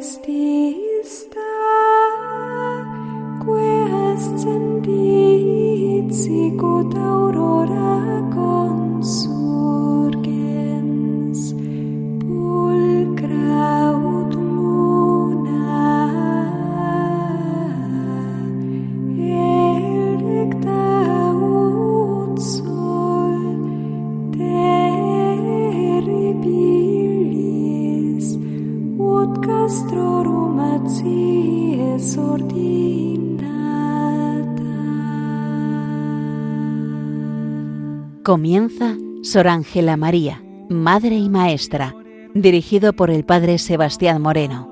Majesty. Comienza Sor Ángela María, Madre y Maestra, dirigido por el Padre Sebastián Moreno.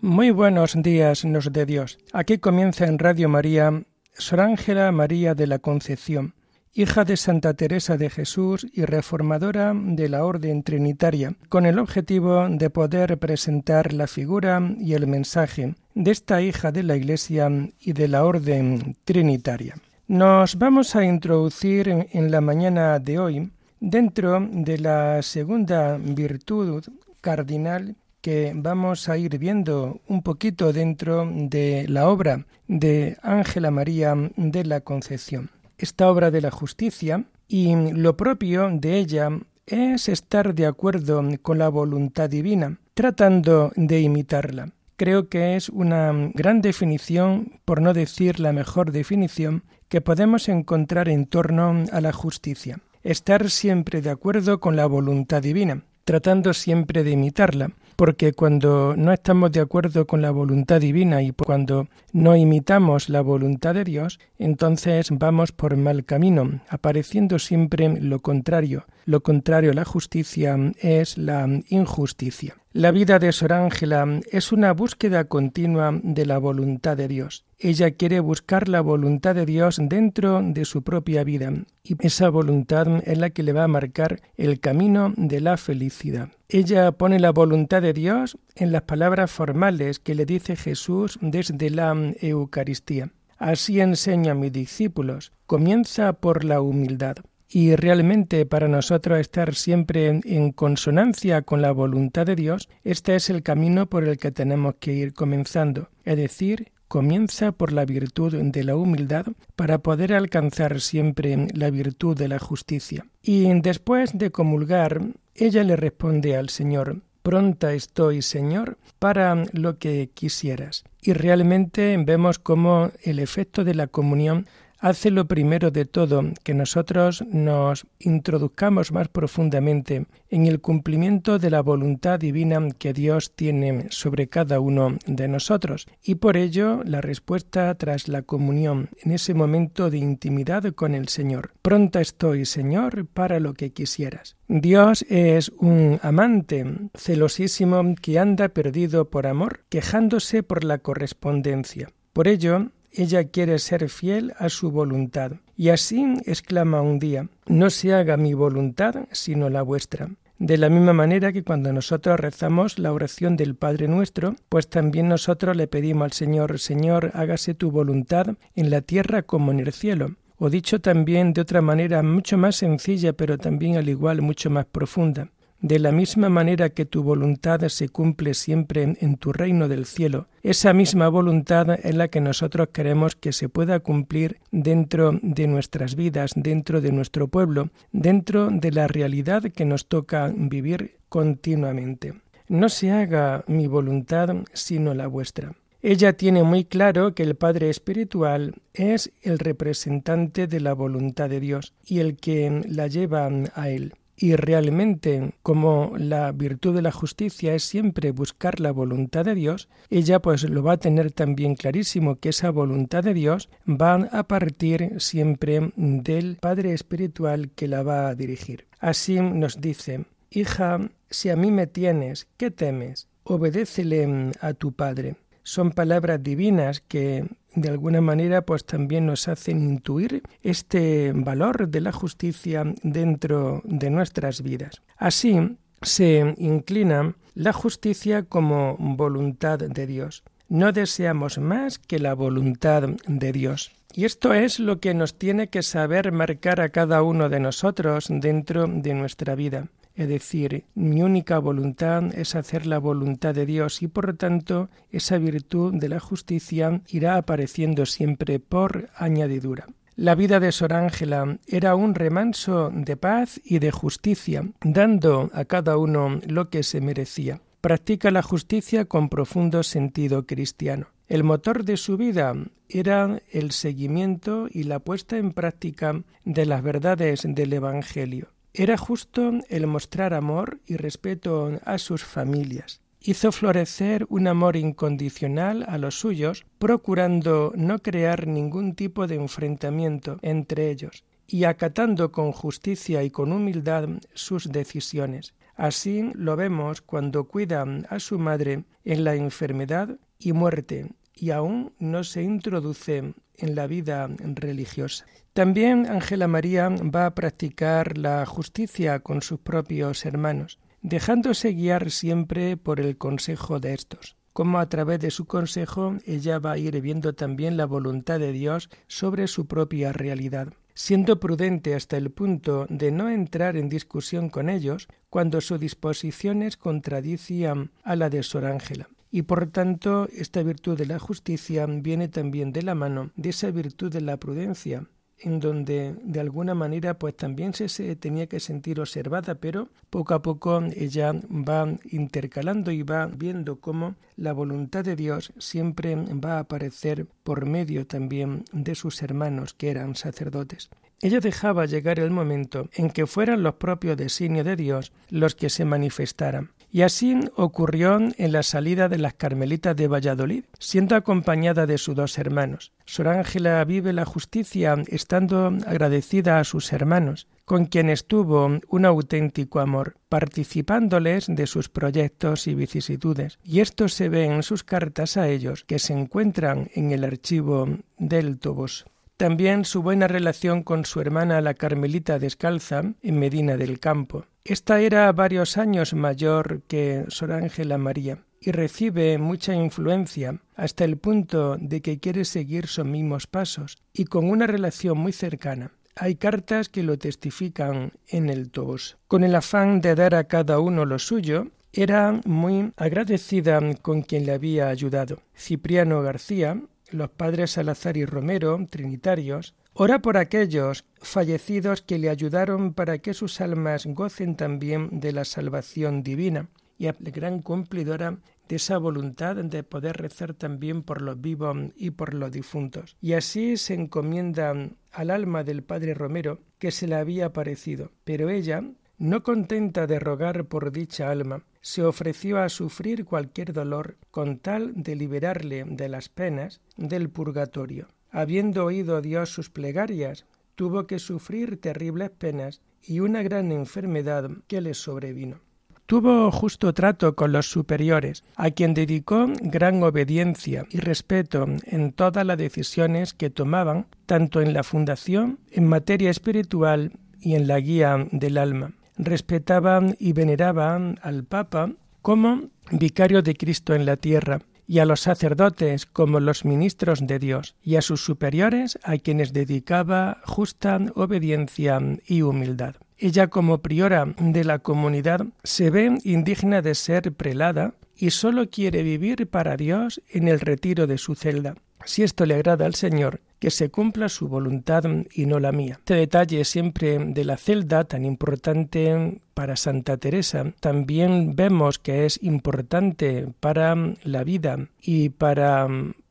Muy buenos días, nos de Dios. Aquí comienza en Radio María Sor Ángela María de la Concepción hija de Santa Teresa de Jesús y reformadora de la Orden Trinitaria, con el objetivo de poder presentar la figura y el mensaje de esta hija de la Iglesia y de la Orden Trinitaria. Nos vamos a introducir en la mañana de hoy dentro de la segunda virtud cardinal que vamos a ir viendo un poquito dentro de la obra de Ángela María de la Concepción esta obra de la justicia y lo propio de ella es estar de acuerdo con la voluntad divina, tratando de imitarla. Creo que es una gran definición, por no decir la mejor definición, que podemos encontrar en torno a la justicia. Estar siempre de acuerdo con la voluntad divina, tratando siempre de imitarla, porque cuando no estamos de acuerdo con la voluntad divina y cuando no imitamos la voluntad de Dios, entonces vamos por mal camino, apareciendo siempre lo contrario. Lo contrario a la justicia es la injusticia. La vida de Sor Ángela es una búsqueda continua de la voluntad de Dios. Ella quiere buscar la voluntad de Dios dentro de su propia vida y esa voluntad es la que le va a marcar el camino de la felicidad. Ella pone la voluntad de Dios en las palabras formales que le dice Jesús desde la Eucaristía. Así enseña a mis discípulos. Comienza por la humildad y realmente para nosotros estar siempre en, consonancia con la voluntad de Dios, este es el camino por el que tenemos que ir comenzando, es decir, comienza por la virtud de la humildad para poder alcanzar siempre la virtud de la justicia. Y después de comulgar, ella le responde al Señor, Pronta estoy, Señor, para lo que quisieras. Y realmente vemos cómo el efecto de la comunión hace lo primero de todo que nosotros nos introduzcamos más profundamente en el cumplimiento de la voluntad divina que Dios tiene sobre cada uno de nosotros. Y por ello la respuesta tras la comunión, en ese momento de intimidad con el Señor. Pronta estoy, Señor, para lo que quisieras. Dios es un amante celosísimo que anda perdido por amor, quejándose por la correspondencia. Por ello, ella quiere ser fiel a su voluntad. Y así exclama un día, no se haga mi voluntad sino la vuestra. De la misma manera que cuando nosotros rezamos la oración del Padre nuestro, pues también nosotros le pedimos al Señor, Señor, hágase tu voluntad en la tierra como en el cielo. O dicho también de otra manera mucho más sencilla, pero también al igual mucho más profunda de la misma manera que tu voluntad se cumple siempre en, tu reino del cielo, esa misma voluntad es la que nosotros queremos que se pueda cumplir dentro de nuestras vidas, dentro de nuestro pueblo, dentro de la realidad que nos toca vivir continuamente. No se haga mi voluntad sino la vuestra. Ella tiene muy claro que el Padre Espiritual es el representante de la voluntad de Dios y el que la lleva a Él. Y realmente, como la virtud de la justicia es siempre buscar la voluntad de Dios, ella pues lo va a tener también clarísimo que esa voluntad de Dios va a partir siempre del Padre Espiritual que la va a dirigir. Así nos dice, Hija, si a mí me tienes, ¿qué temes? Obedécele a tu Padre. Son palabras divinas que de alguna manera pues también nos hacen intuir este valor de la justicia dentro de nuestras vidas. Así se inclina la justicia como voluntad de Dios. no deseamos más que la voluntad de Dios. Y esto es lo que nos tiene que saber marcar a cada uno de nosotros dentro de nuestra vida. Es decir, mi única voluntad es hacer la voluntad de Dios y por lo tanto esa virtud de la justicia irá apareciendo siempre por añadidura. La vida de Sor Ángela era un remanso de paz y de justicia, dando a cada uno lo que se merecía. Practica la justicia con profundo sentido cristiano. El motor de su vida era el seguimiento y la puesta en práctica de las verdades del Evangelio. Era justo el mostrar amor y respeto a sus familias. Hizo florecer un amor incondicional a los suyos, procurando no crear ningún tipo de enfrentamiento entre ellos, y acatando con justicia y con humildad sus decisiones. Así lo vemos cuando cuida a su madre en la enfermedad y muerte, y aún no se introduce en la vida religiosa. También Ángela María va a practicar la justicia con sus propios hermanos, dejándose guiar siempre por el consejo de estos como a través de su consejo ella va a ir viendo también la voluntad de Dios sobre su propia realidad, siendo prudente hasta el punto de no entrar en discusión con ellos cuando sus disposiciones contradicían a la de Sor Ángela. Y por tanto, esta virtud de la justicia viene también de la mano de esa virtud de la prudencia, en donde de alguna manera pues también se, se, tenía que sentir observada, pero poco a poco ella va intercalando y va viendo cómo la voluntad de Dios siempre va a aparecer por medio también de sus hermanos que eran sacerdotes. Ella dejaba llegar el momento en que fueran los propios designios de Dios los que se manifestaran. Y así ocurrió en la salida de las Carmelitas de Valladolid, siendo acompañada de sus dos hermanos. Sor Ángela vive la justicia estando agradecida a sus hermanos, con quienes tuvo un auténtico amor, participándoles de sus proyectos y vicisitudes. Y esto se ve en sus cartas a ellos, que se encuentran en el archivo del Tobos. También su buena relación con su hermana la Carmelita Descalza en Medina del Campo. Esta era varios años mayor que Sor Ángela María y recibe mucha influencia hasta el punto de que quiere seguir sus mismos pasos y con una relación muy cercana. Hay cartas que lo testifican en el Tobos. Con el afán de dar a cada uno lo suyo, era muy agradecida con quien le había ayudado. Cipriano García, los padres Salazar y Romero, trinitarios, ora por aquellos fallecidos que le ayudaron para que sus almas gocen también de la salvación divina y a la gran cumplidora de esa voluntad de poder rezar también por los vivos y por los difuntos. Y así se encomienda al alma del padre Romero que se le había parecido, pero ella, no contenta de rogar por dicha alma, se ofreció a sufrir cualquier dolor con tal de liberarle de las penas del purgatorio. Habiendo oído Dios sus plegarias, tuvo que sufrir terribles penas y una gran enfermedad que le sobrevino. Tuvo justo trato con los superiores, a quien dedicó gran obediencia y respeto en todas las decisiones que tomaban, tanto en la fundación, en materia espiritual y en la guía del alma respetaban y veneraban al Papa como vicario de Cristo en la tierra, y a los sacerdotes como los ministros de Dios, y a sus superiores a quienes dedicaba justa obediencia y humildad. Ella como priora de la comunidad se ve indigna de ser prelada y sólo quiere vivir para Dios en el retiro de su celda. Si esto le agrada al Señor, que se cumpla su voluntad y no la mía. Este detalle siempre de la celda tan importante para Santa Teresa, también vemos que es importante para la vida y para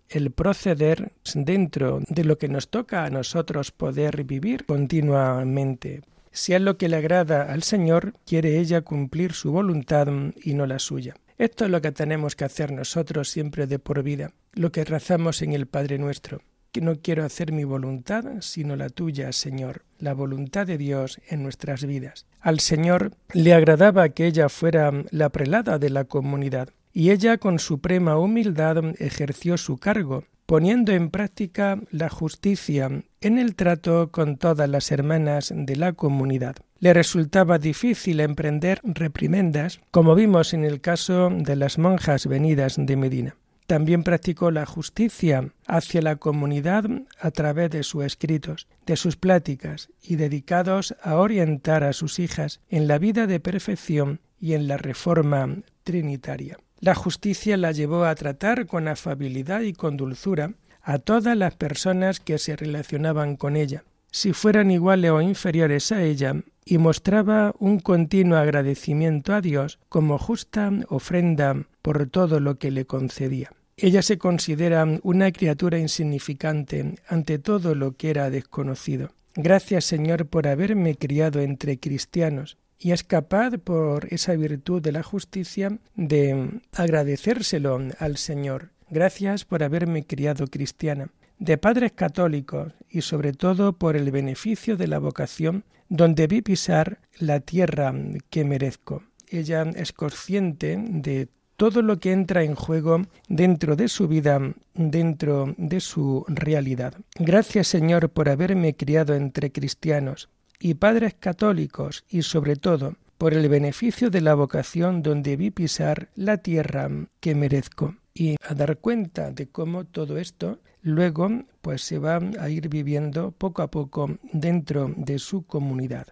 el proceder dentro de lo que nos toca a nosotros poder vivir continuamente. Si es lo que le agrada al Señor, quiere ella cumplir su voluntad y no la suya. Esto es lo que tenemos que hacer nosotros siempre de por vida, lo que rezamos en el Padre nuestro, que no quiero hacer mi voluntad, sino la tuya, Señor, la voluntad de Dios en nuestras vidas. Al Señor le agradaba que ella fuera la prelada de la comunidad, y ella con suprema humildad ejerció su cargo, poniendo en práctica la justicia en el trato con todas las hermanas de la comunidad. Le resultaba difícil emprender reprimendas, como vimos en el caso de las monjas venidas de Medina. También practicó la justicia hacia la comunidad a través de sus escritos, de sus pláticas y dedicados a orientar a sus hijas en la vida de perfección y en la reforma trinitaria. La justicia la llevó a tratar con afabilidad y con dulzura a todas las personas que se relacionaban con ella, si fueran iguales o inferiores a ella, y mostraba un continuo agradecimiento a Dios como justa ofrenda por todo lo que le concedía. Ella se considera una criatura insignificante ante todo lo que era desconocido. Gracias Señor por haberme criado entre cristianos, y es capaz, por esa virtud de la justicia, de agradecérselo al Señor. Gracias por haberme criado cristiana, de padres católicos y sobre todo por el beneficio de la vocación donde vi pisar la tierra que merezco. Ella es consciente de todo lo que entra en juego dentro de su vida, dentro de su realidad. Gracias Señor por haberme criado entre cristianos, y padres católicos y sobre todo por el beneficio de la vocación donde vi pisar la tierra que merezco y a dar cuenta de cómo todo esto luego pues se va a ir viviendo poco a poco dentro de su comunidad.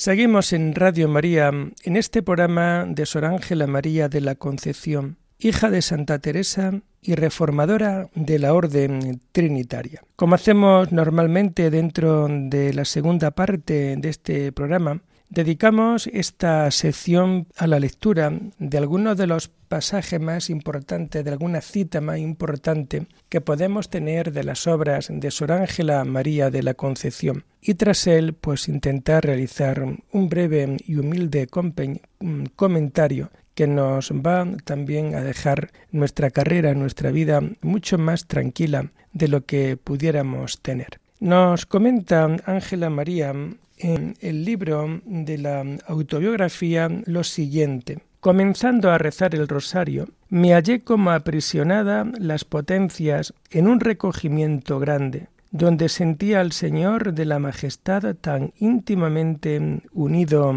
Seguimos en Radio María en este programa de Sor Ángela María de la Concepción, hija de Santa Teresa y reformadora de la Orden Trinitaria. Como hacemos normalmente dentro de la segunda parte de este programa, Dedicamos esta sección a la lectura de algunos de los pasajes más importantes, de alguna cita más importante que podemos tener de las obras de Sor Ángela María de la Concepción y tras él pues intentar realizar un breve y humilde comentario que nos va también a dejar nuestra carrera, nuestra vida mucho más tranquila de lo que pudiéramos tener. Nos comenta Ángela María en el libro de la autobiografía lo siguiente. Comenzando a rezar el rosario, me hallé como aprisionada las potencias en un recogimiento grande, donde sentía al Señor de la Majestad tan íntimamente unido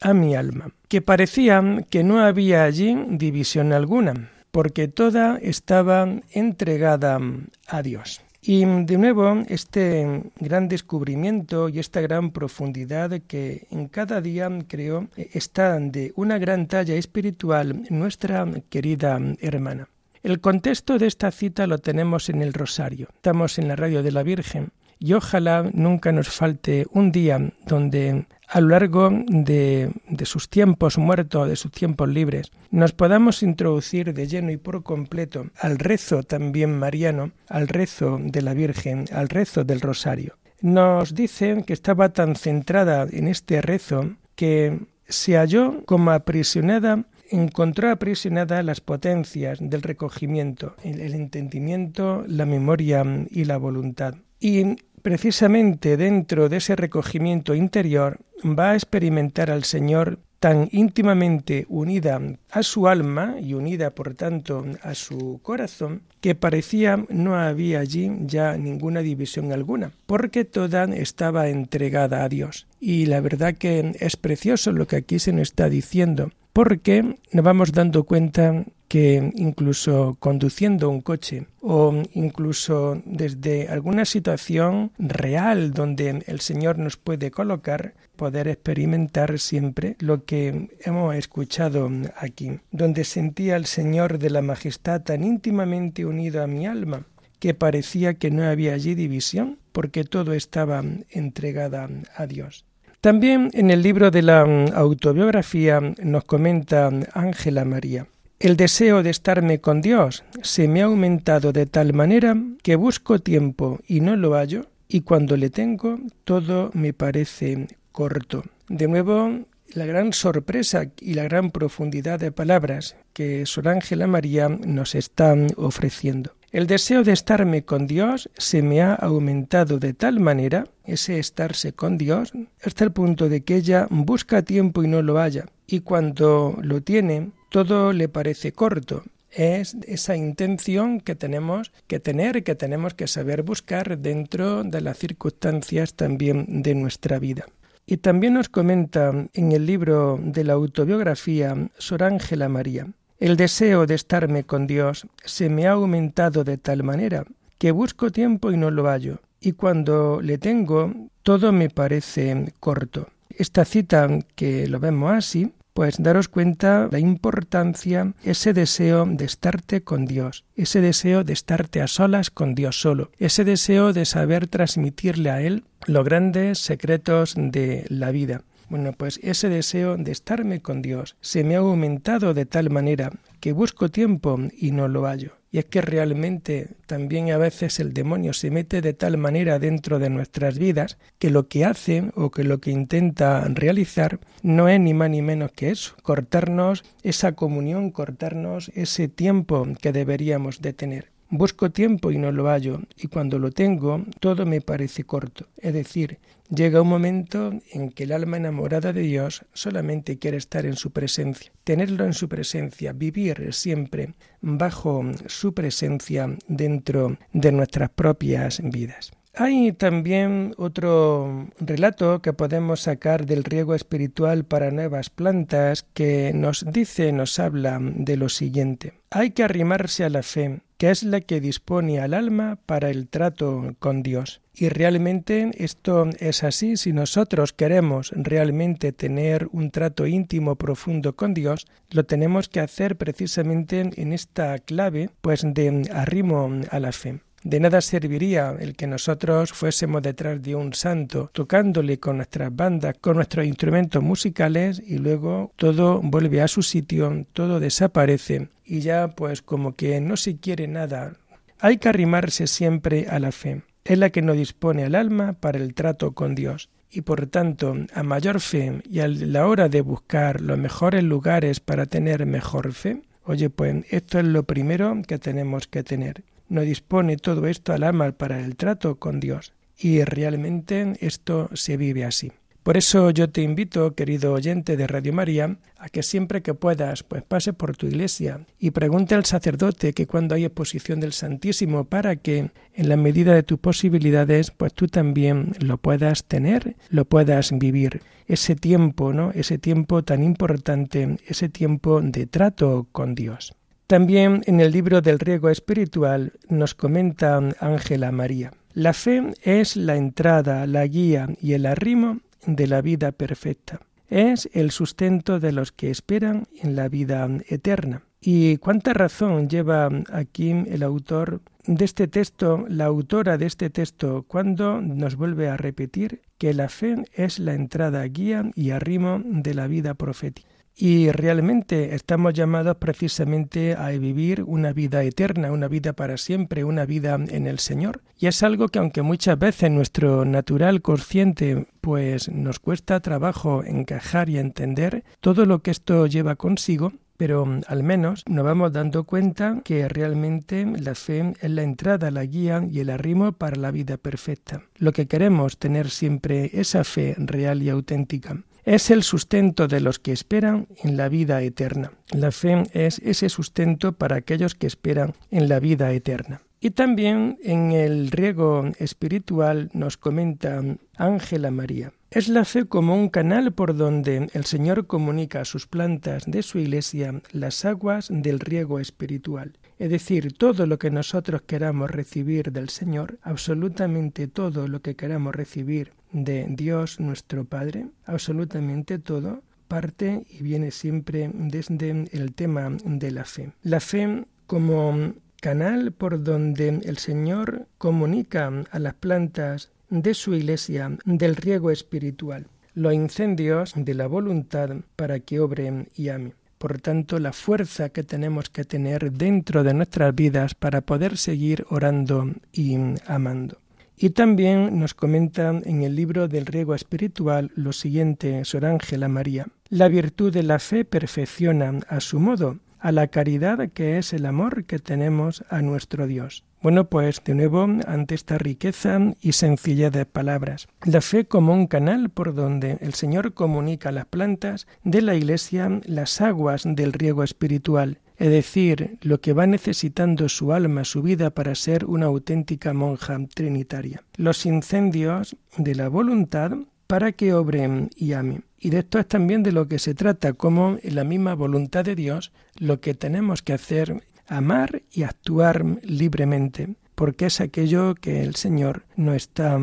a mi alma, que parecía que no había allí división alguna, porque toda estaba entregada a Dios. Y de nuevo, este gran descubrimiento y esta gran profundidad que en cada día, creo, está de una gran talla espiritual nuestra querida hermana. El contexto de esta cita lo tenemos en el Rosario. Estamos en la radio de la Virgen y ojalá nunca nos falte un día donde a lo largo de, sus tiempos muertos, de sus tiempos libres, nos podamos introducir de lleno y por completo al rezo también mariano, al rezo de la Virgen, al rezo del Rosario. Nos dicen que estaba tan centrada en este rezo que se halló como aprisionada encontró aprisionada las potencias del recogimiento, el, entendimiento, la memoria y la voluntad. Y precisamente dentro de ese recogimiento interior va a experimentar al Señor tan íntimamente unida a su alma y unida por tanto a su corazón que parecía no había allí ya ninguna división alguna, porque toda estaba entregada a Dios. Y la verdad que es precioso lo que aquí se nos está diciendo, porque nos vamos dando cuenta que incluso conduciendo un coche o incluso desde alguna situación real donde el Señor nos puede colocar, poder experimentar siempre lo que hemos escuchado aquí, donde sentía al Señor de la Majestad tan íntimamente unido a mi alma, que parecía que no había allí división, porque todo estaba entregada a Dios. También en el libro de la autobiografía nos comenta Ángela María. El deseo de estarme con Dios se me ha aumentado de tal manera que busco tiempo y no lo hallo, y cuando le tengo todo me parece corto. De nuevo, la gran sorpresa y la gran profundidad de palabras que Sor Ángela María nos está ofreciendo. El deseo de estarme con Dios se me ha aumentado de tal manera, ese estarse con Dios, hasta el punto de que ella busca tiempo y no lo haya, y cuando lo tiene, todo le parece corto. Es esa intención que tenemos que tener, que tenemos que saber buscar dentro de las circunstancias también de nuestra vida. Y también nos comenta en el libro de la autobiografía Sor Ángela María el deseo de estarme con Dios se me ha aumentado de tal manera que busco tiempo y no lo hallo, y cuando le tengo todo me parece corto. Esta cita que lo vemos así, pues daros cuenta la importancia, ese deseo de estarte con Dios, ese deseo de estarte a solas con Dios solo, ese deseo de saber transmitirle a Él los grandes secretos de la vida. Bueno, pues ese deseo de estarme con Dios se me ha aumentado de tal manera que busco tiempo y no lo hallo. Y es que realmente también a veces el demonio se mete de tal manera dentro de nuestras vidas que lo que hace o que lo que intenta realizar no es ni más ni menos que eso, cortarnos esa comunión, cortarnos ese tiempo que deberíamos de tener. Busco tiempo y no lo hallo, y cuando lo tengo, todo me parece corto. Es decir, llega un momento en que el alma enamorada de Dios solamente quiere estar en su presencia, tenerlo en su presencia, vivir siempre bajo su presencia dentro de nuestras propias vidas. Hay también otro relato que podemos sacar del riego espiritual para nuevas plantas que nos dice, nos habla de lo siguiente. Hay que arrimarse a la fe, que es la que dispone al alma para el trato con Dios. Y realmente esto es así. Si nosotros queremos realmente tener un trato íntimo, profundo con Dios, lo tenemos que hacer precisamente en esta clave, pues de arrimo a la fe. De nada serviría el que nosotros fuésemos detrás de un santo, tocándole con nuestras bandas, con nuestros instrumentos musicales y luego todo vuelve a su sitio, todo desaparece y ya pues como que no se quiere nada. Hay que arrimarse siempre a la fe. Es la que nos dispone al alma para el trato con Dios y por tanto a mayor fe y a la hora de buscar los mejores lugares para tener mejor fe, oye pues esto es lo primero que tenemos que tener no dispone todo esto al alma para el trato con Dios. Y realmente esto se vive así. Por eso yo te invito, querido oyente de Radio María, a que siempre que puedas, pues pase por tu iglesia y pregunte al sacerdote que cuando hay exposición del Santísimo para que, en la medida de tus posibilidades, pues tú también lo puedas tener, lo puedas vivir. Ese tiempo, ¿no? Ese tiempo tan importante, ese tiempo de trato con Dios. También en el libro del riego espiritual nos comenta Ángela María. La fe es la entrada, la guía y el arrimo de la vida perfecta. Es el sustento de los que esperan en la vida eterna. Y cuánta razón lleva aquí el autor de este texto, la autora de este texto, cuando nos vuelve a repetir que la fe es la entrada, guía y arrimo de la vida profética. Y realmente estamos llamados precisamente a vivir una vida eterna, una vida para siempre, una vida en el Señor. Y es algo que aunque muchas veces nuestro natural consciente pues nos cuesta trabajo encajar y entender todo lo que esto lleva consigo, pero al menos nos vamos dando cuenta que realmente la fe es la entrada, la guía y el arrimo para la vida perfecta. Lo que queremos tener siempre esa fe real y auténtica es el sustento de los que esperan en la vida eterna. La fe es ese sustento para aquellos que esperan en la vida eterna. Y también en el riego espiritual nos comenta Ángela María. Es la fe como un canal por donde el Señor comunica a sus plantas de su iglesia las aguas del riego espiritual. Es decir, todo lo que nosotros queramos recibir del Señor, absolutamente todo lo que queramos recibir de Dios nuestro Padre, absolutamente todo, parte y viene siempre desde el tema de la fe. La fe como canal por donde el Señor comunica a las plantas de su iglesia del riego espiritual, los incendios de la voluntad para que obren y amen. Por tanto, la fuerza que tenemos que tener dentro de nuestras vidas para poder seguir orando y amando. Y también nos comenta en el libro del riego espiritual lo siguiente, Sor Ángela María. La virtud de la fe perfecciona a su modo a la caridad que es el amor que tenemos a nuestro Dios. Bueno, pues de nuevo, ante esta riqueza y sencillez de palabras, la fe como un canal por donde el Señor comunica a las plantas de la Iglesia las aguas del riego espiritual, es decir, lo que va necesitando su alma, su vida para ser una auténtica monja trinitaria. Los incendios de la voluntad para que obren y amen. Y de esto es también de lo que se trata, como la misma voluntad de Dios, lo que tenemos que hacer, amar y actuar libremente, porque es aquello que el Señor nos está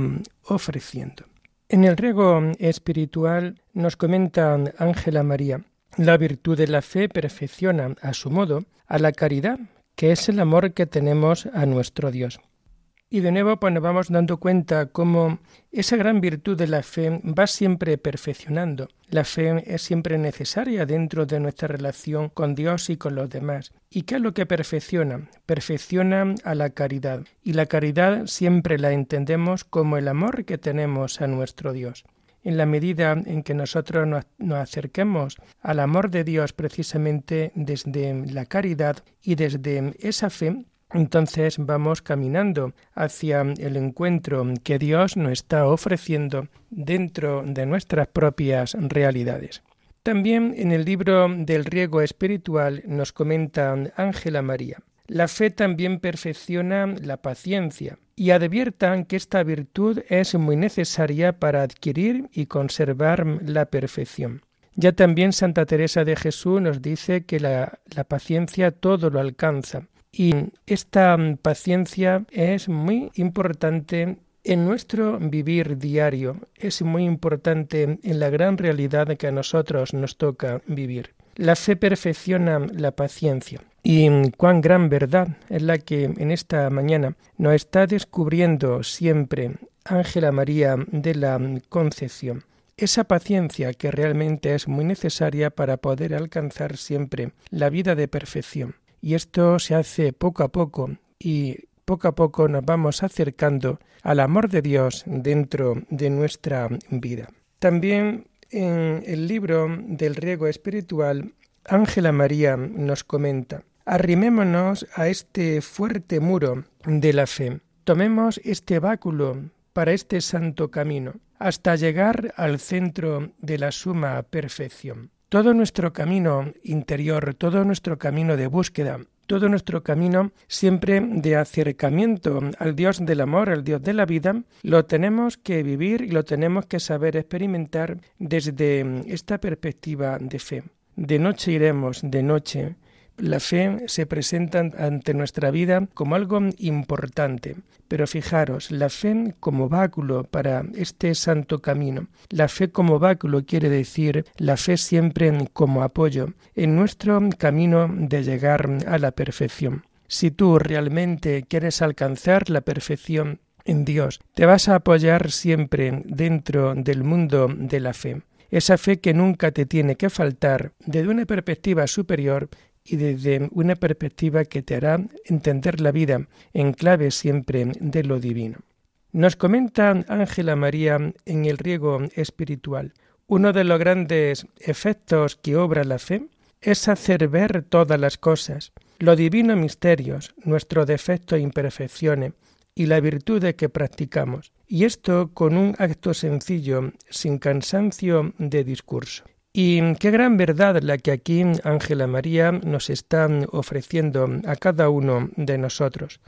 ofreciendo. En el riego espiritual nos comenta Ángela María, la virtud de la fe perfecciona a su modo a la caridad, que es el amor que tenemos a nuestro Dios. Y de nuevo pues nos vamos dando cuenta cómo esa gran virtud de la fe va siempre perfeccionando. La fe es siempre necesaria dentro de nuestra relación con Dios y con los demás. ¿Y qué es lo que perfecciona? Perfecciona a la caridad. Y la caridad siempre la entendemos como el amor que tenemos a nuestro Dios. En la medida en que nosotros nos, acerquemos al amor de Dios precisamente desde la caridad y desde esa fe, entonces vamos caminando hacia el encuentro que Dios nos está ofreciendo dentro de nuestras propias realidades. También en el libro del riego espiritual nos comenta Ángela María. La fe también perfecciona la paciencia y adviertan que esta virtud es muy necesaria para adquirir y conservar la perfección. Ya también Santa Teresa de Jesús nos dice que la, paciencia todo lo alcanza y esta paciencia es muy importante en nuestro vivir diario, es muy importante en la gran realidad que a nosotros nos toca vivir. La fe perfecciona la paciencia. Y cuán gran verdad es la que en esta mañana nos está descubriendo siempre Ángela María de la Concepción. Esa paciencia que realmente es muy necesaria para poder alcanzar siempre la vida de perfección. Y esto se hace poco a poco y poco a poco nos vamos acercando al amor de Dios dentro de nuestra vida. También en el libro del riego espiritual, Ángela María nos comenta, arrimémonos a este fuerte muro de la fe, tomemos este báculo para este santo camino, hasta llegar al centro de la suma perfección. Todo nuestro camino interior, todo nuestro camino de búsqueda, todo nuestro camino siempre de acercamiento al Dios del amor, al Dios de la vida, lo tenemos que vivir y lo tenemos que saber experimentar desde esta perspectiva de fe. De noche iremos, de noche la fe se presenta ante nuestra vida como algo importante, pero fijaros, la fe como báculo para este santo camino. La fe como báculo quiere decir la fe siempre como apoyo en nuestro camino de llegar a la perfección. Si tú realmente quieres alcanzar la perfección en Dios, te vas a apoyar siempre dentro del mundo de la fe esa fe que nunca te tiene que faltar desde una perspectiva superior y desde una perspectiva que te hará entender la vida en clave siempre de lo divino. Nos comenta Ángela María en el riego espiritual, uno de los grandes efectos que obra la fe es hacer ver todas las cosas, los divinos misterios, nuestros defectos e imperfecciones y la virtud que practicamos, y esto con un acto sencillo, sin cansancio de discurso. Y qué gran verdad la que aquí Ángela María nos está ofreciendo a cada uno de nosotros.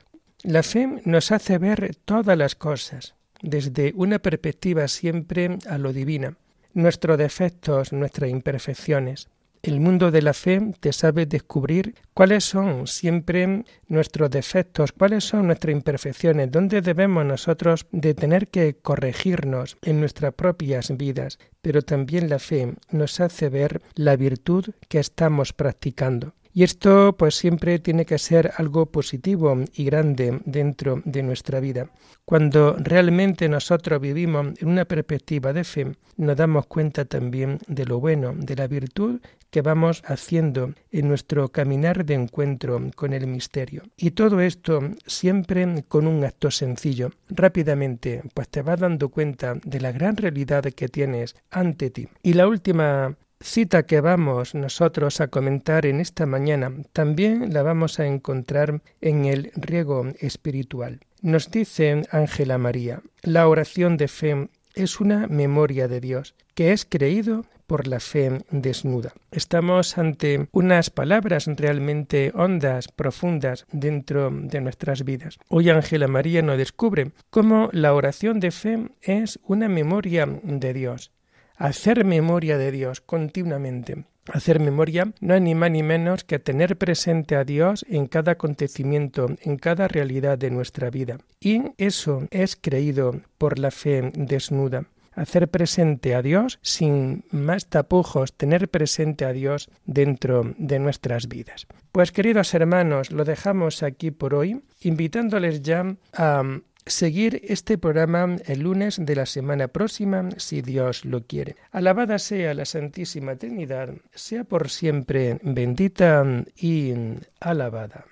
La fe nos hace ver todas las cosas desde una perspectiva siempre a lo divina, nuestros defectos, nuestras imperfecciones. El mundo de la fe te sabe descubrir cuáles son siempre nuestros defectos, cuáles son nuestras imperfecciones, dónde debemos nosotros de tener que corregirnos en nuestras propias vidas. Pero también la fe nos hace ver la virtud que estamos practicando. Y esto pues siempre tiene que ser algo positivo y grande dentro de nuestra vida. Cuando realmente nosotros vivimos en una perspectiva de fe, nos damos cuenta también de lo bueno, de la virtud que vamos haciendo en nuestro caminar de encuentro con el misterio. Y todo esto siempre con un acto sencillo. Rápidamente, pues te vas dando cuenta de la gran realidad que tienes ante ti. Y la última cita que vamos nosotros a comentar en esta mañana también la vamos a encontrar en el riego espiritual. Nos dice Ángela María, la oración de fe es una memoria de Dios, que es creído por la fe desnuda. Estamos ante unas palabras realmente hondas, profundas dentro de nuestras vidas. Hoy Ángela María nos descubre cómo la oración de fe es una memoria de Dios, hacer memoria de Dios continuamente. Hacer memoria no es ni más ni menos que tener presente a Dios en cada acontecimiento, en cada realidad de nuestra vida. Y eso es creído por la fe desnuda. Hacer presente a Dios sin más tapujos, tener presente a Dios dentro de nuestras vidas. Pues queridos hermanos, lo dejamos aquí por hoy, invitándoles ya a seguir este programa el lunes de la semana próxima, si Dios lo quiere. Alabada sea la Santísima Trinidad, sea por siempre bendita y alabada.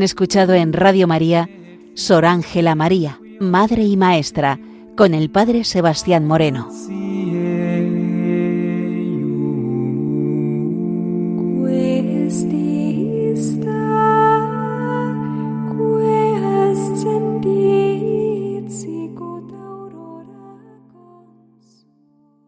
Han escuchado en Radio María Sor Ángela María, Madre y Maestra, con el Padre Sebastián Moreno.